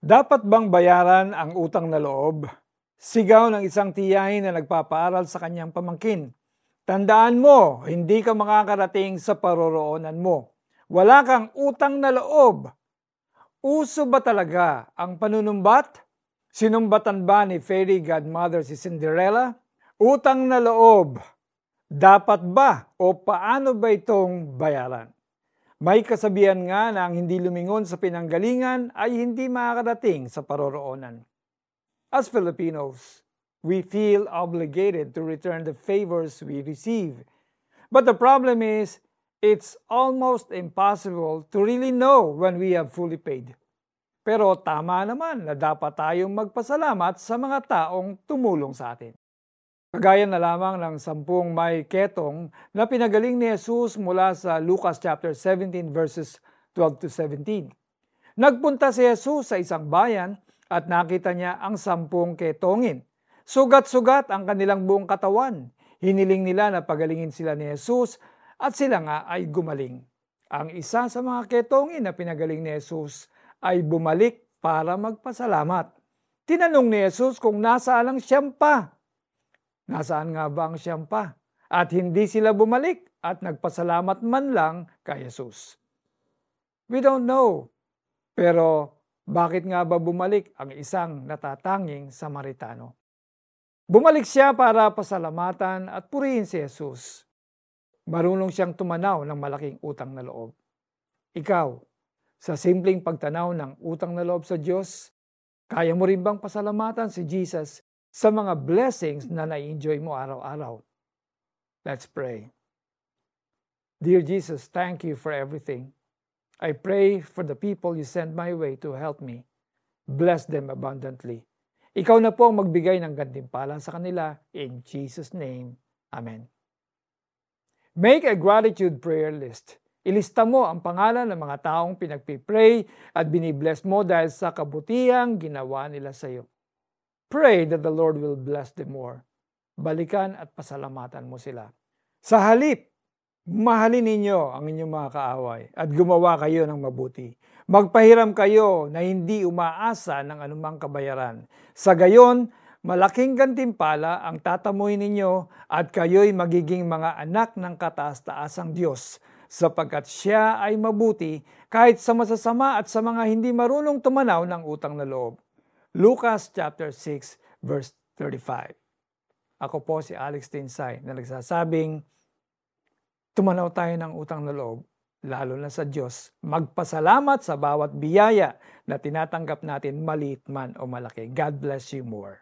Dapat bang bayaran ang utang na loob? Sigaw ng isang tiyahin na nagpapaaral sa kanyang pamangkin. Tandaan mo, hindi ka makakarating sa paroroonan mo. Wala kang utang na loob. Uso ba talaga ang panunumbat? Sinumbatan ba ni fairy godmother si Cinderella? Utang na loob. Dapat ba o paano ba itong bayaran? May kasabihan nga na ang hindi lumingon sa pinanggalingan ay hindi makakarating sa paroroonan. As Filipinos, we feel obligated to return the favors we receive. But the problem is, it's almost impossible to really know when we have fully paid. Pero tama naman na dapat tayong magpasalamat sa mga taong tumulong sa atin. Kagaya na lamang ng sampung may ketong na pinagaling ni Jesus mula sa Lucas chapter 17 verses 12 to 17. Nagpunta si Jesus sa isang bayan at nakita niya ang sampung ketongin. Sugat-sugat ang kanilang buong katawan. Hiniling nila na pagalingin sila ni Jesus at sila nga ay gumaling. Ang isa sa mga ketongin na pinagaling ni Jesus ay bumalik para magpasalamat. Tinanong ni Jesus kung nasaan ang siyam pa Nasaan nga ba ang siyam pa? At hindi sila bumalik at nagpasalamat man lang kay Jesus. We don't know. Pero bakit nga ba bumalik ang isang natatanging Samaritano? Bumalik siya para pasalamatan at purihin si Jesus. Marunong siyang tumanaw ng malaking utang na loob. Ikaw, sa simpleng pagtanaw ng utang na loob sa Diyos, kaya mo rin bang pasalamatan si Jesus sa mga blessings na na-enjoy mo araw-araw. Let's pray. Dear Jesus, thank you for everything. I pray for the people you send my way to help me. Bless them abundantly. Ikaw na po ang magbigay ng gantimpala sa kanila. In Jesus' name, Amen. Make a gratitude prayer list. Ilista mo ang pangalan ng mga taong pinagpipray at binibless mo dahil sa kabutihang ginawa nila sa iyo. Pray that the Lord will bless them more. Balikan at pasalamatan mo sila. Sa halip, mahalin ninyo ang inyong mga kaaway at gumawa kayo ng mabuti. Magpahiram kayo na hindi umaasa ng anumang kabayaran. Sa gayon, malaking gantimpala ang tatamuhin ninyo at kayo'y magiging mga anak ng kataas-taasang Diyos sapagkat siya ay mabuti kahit sa masasama at sa mga hindi marunong tumanaw ng utang na loob. Lucas chapter 6 verse 35. Ako po si Alex Tinsay na nagsasabing, tumanaw tayo ng utang na loob, lalo na sa Diyos. Magpasalamat sa bawat biyaya na tinatanggap natin maliit man o malaki. God bless you more.